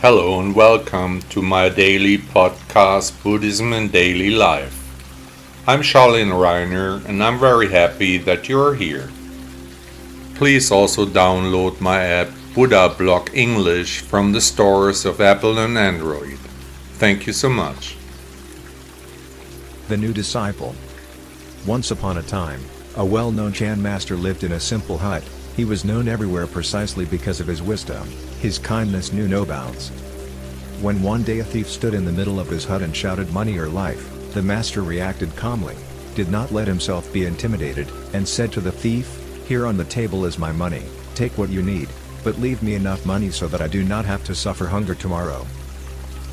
Hello and welcome to my daily podcast, Buddhism and Daily Life. I'm Charlene Reiner and I'm very happy that you are here. Please also download my app Buddha Blog English from the stores of Apple and Android. Thank you so much. The New Disciple Once upon a time, a well-known Chan master lived in a simple hut. He was known everywhere precisely because of his wisdom. His kindness knew no bounds. When one day a thief stood in the middle of his hut and shouted money or life, the master reacted calmly, did not let himself be intimidated, and said to the thief, Here on the table is my money, take what you need, but leave me enough money so that I do not have to suffer hunger tomorrow.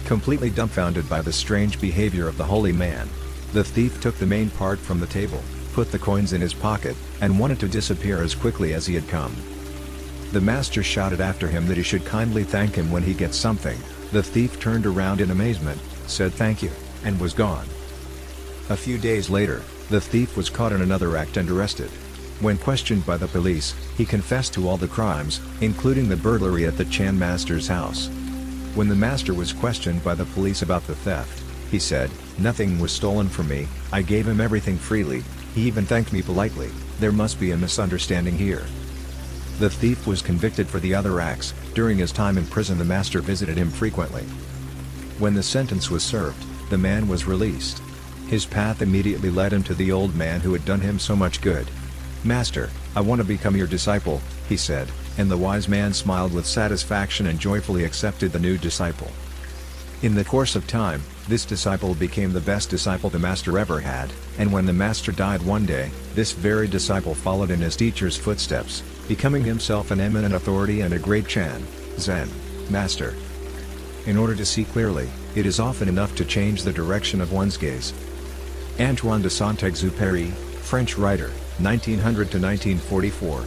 Completely dumbfounded by the strange behavior of the holy man, the thief took the main part from the table, put the coins in his pocket, and wanted to disappear as quickly as he had come. The master shouted after him that he should kindly thank him when he gets something, the thief turned around in amazement, said thank you, and was gone. A few days later, the thief was caught in another act and arrested. When questioned by the police, he confessed to all the crimes, including the burglary at the Chan master's house. When the master was questioned by the police about the theft, he said, Nothing was stolen from me, I gave him everything freely, he even thanked me politely, there must be a misunderstanding here. The thief was convicted for the other acts, during his time in prison the master visited him frequently. When the sentence was served, the man was released. His path immediately led him to the old man who had done him so much good. Master, I want to become your disciple, he said, and the wise man smiled with satisfaction and joyfully accepted the new disciple. In the course of time, this disciple became the best disciple the master ever had, and when the master died one day, this very disciple followed in his teacher's footsteps, becoming himself an eminent authority and a great Chan, Zen, master. In order to see clearly, it is often enough to change the direction of one's gaze. Antoine de Saint-Exupéry, French writer, 1900 to 1944.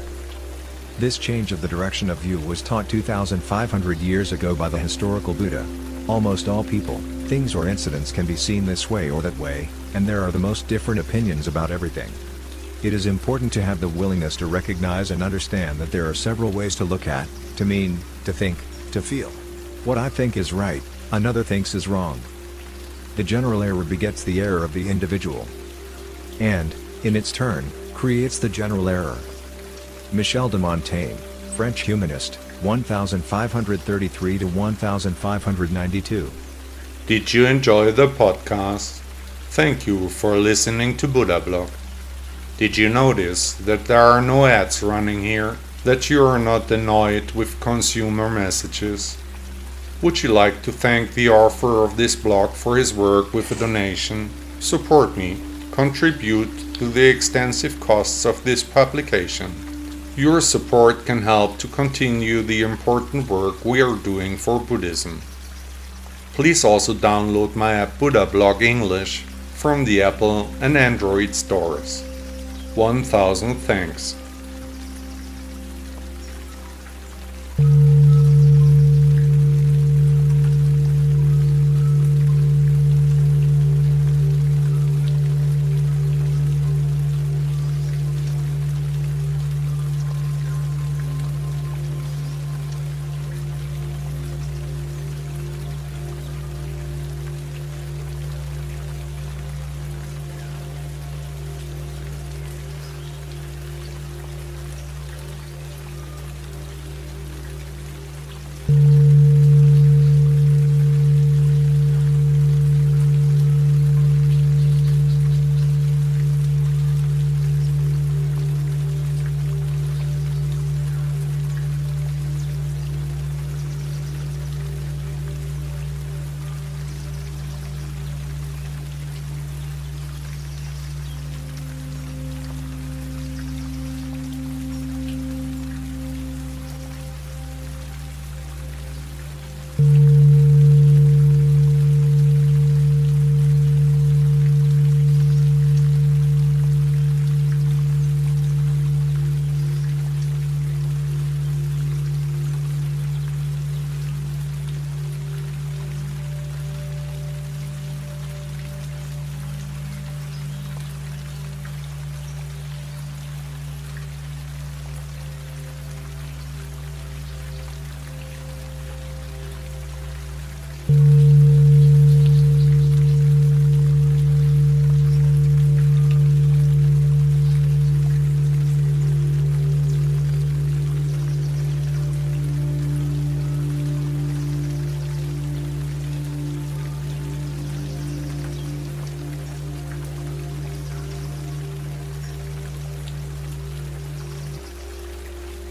This change of the direction of view was taught 2,500 years ago by the historical Buddha. Almost all people, things or incidents can be seen this way or that way, and there are the most different opinions about everything. It is important to have the willingness to recognize and understand that there are several ways to look at, to mean, to think, to feel. What I think is right, another thinks is wrong. The general error begets the error of the individual. And, in its turn, creates the general error. Michel de Montaigne, French humanist, 1533 to 1592. Did you enjoy the podcast? Thank you for listening to Buddha Blog. Did you notice that there are no ads running here? That you are not annoyed with consumer messages? Would you like to thank the author of this blog for his work with a donation? Support me, contribute to the extensive costs of this publication. Your support can help to continue the important work we are doing for Buddhism. Please also download my app Buddha Blog English from the Apple and Android stores. 1000 thanks.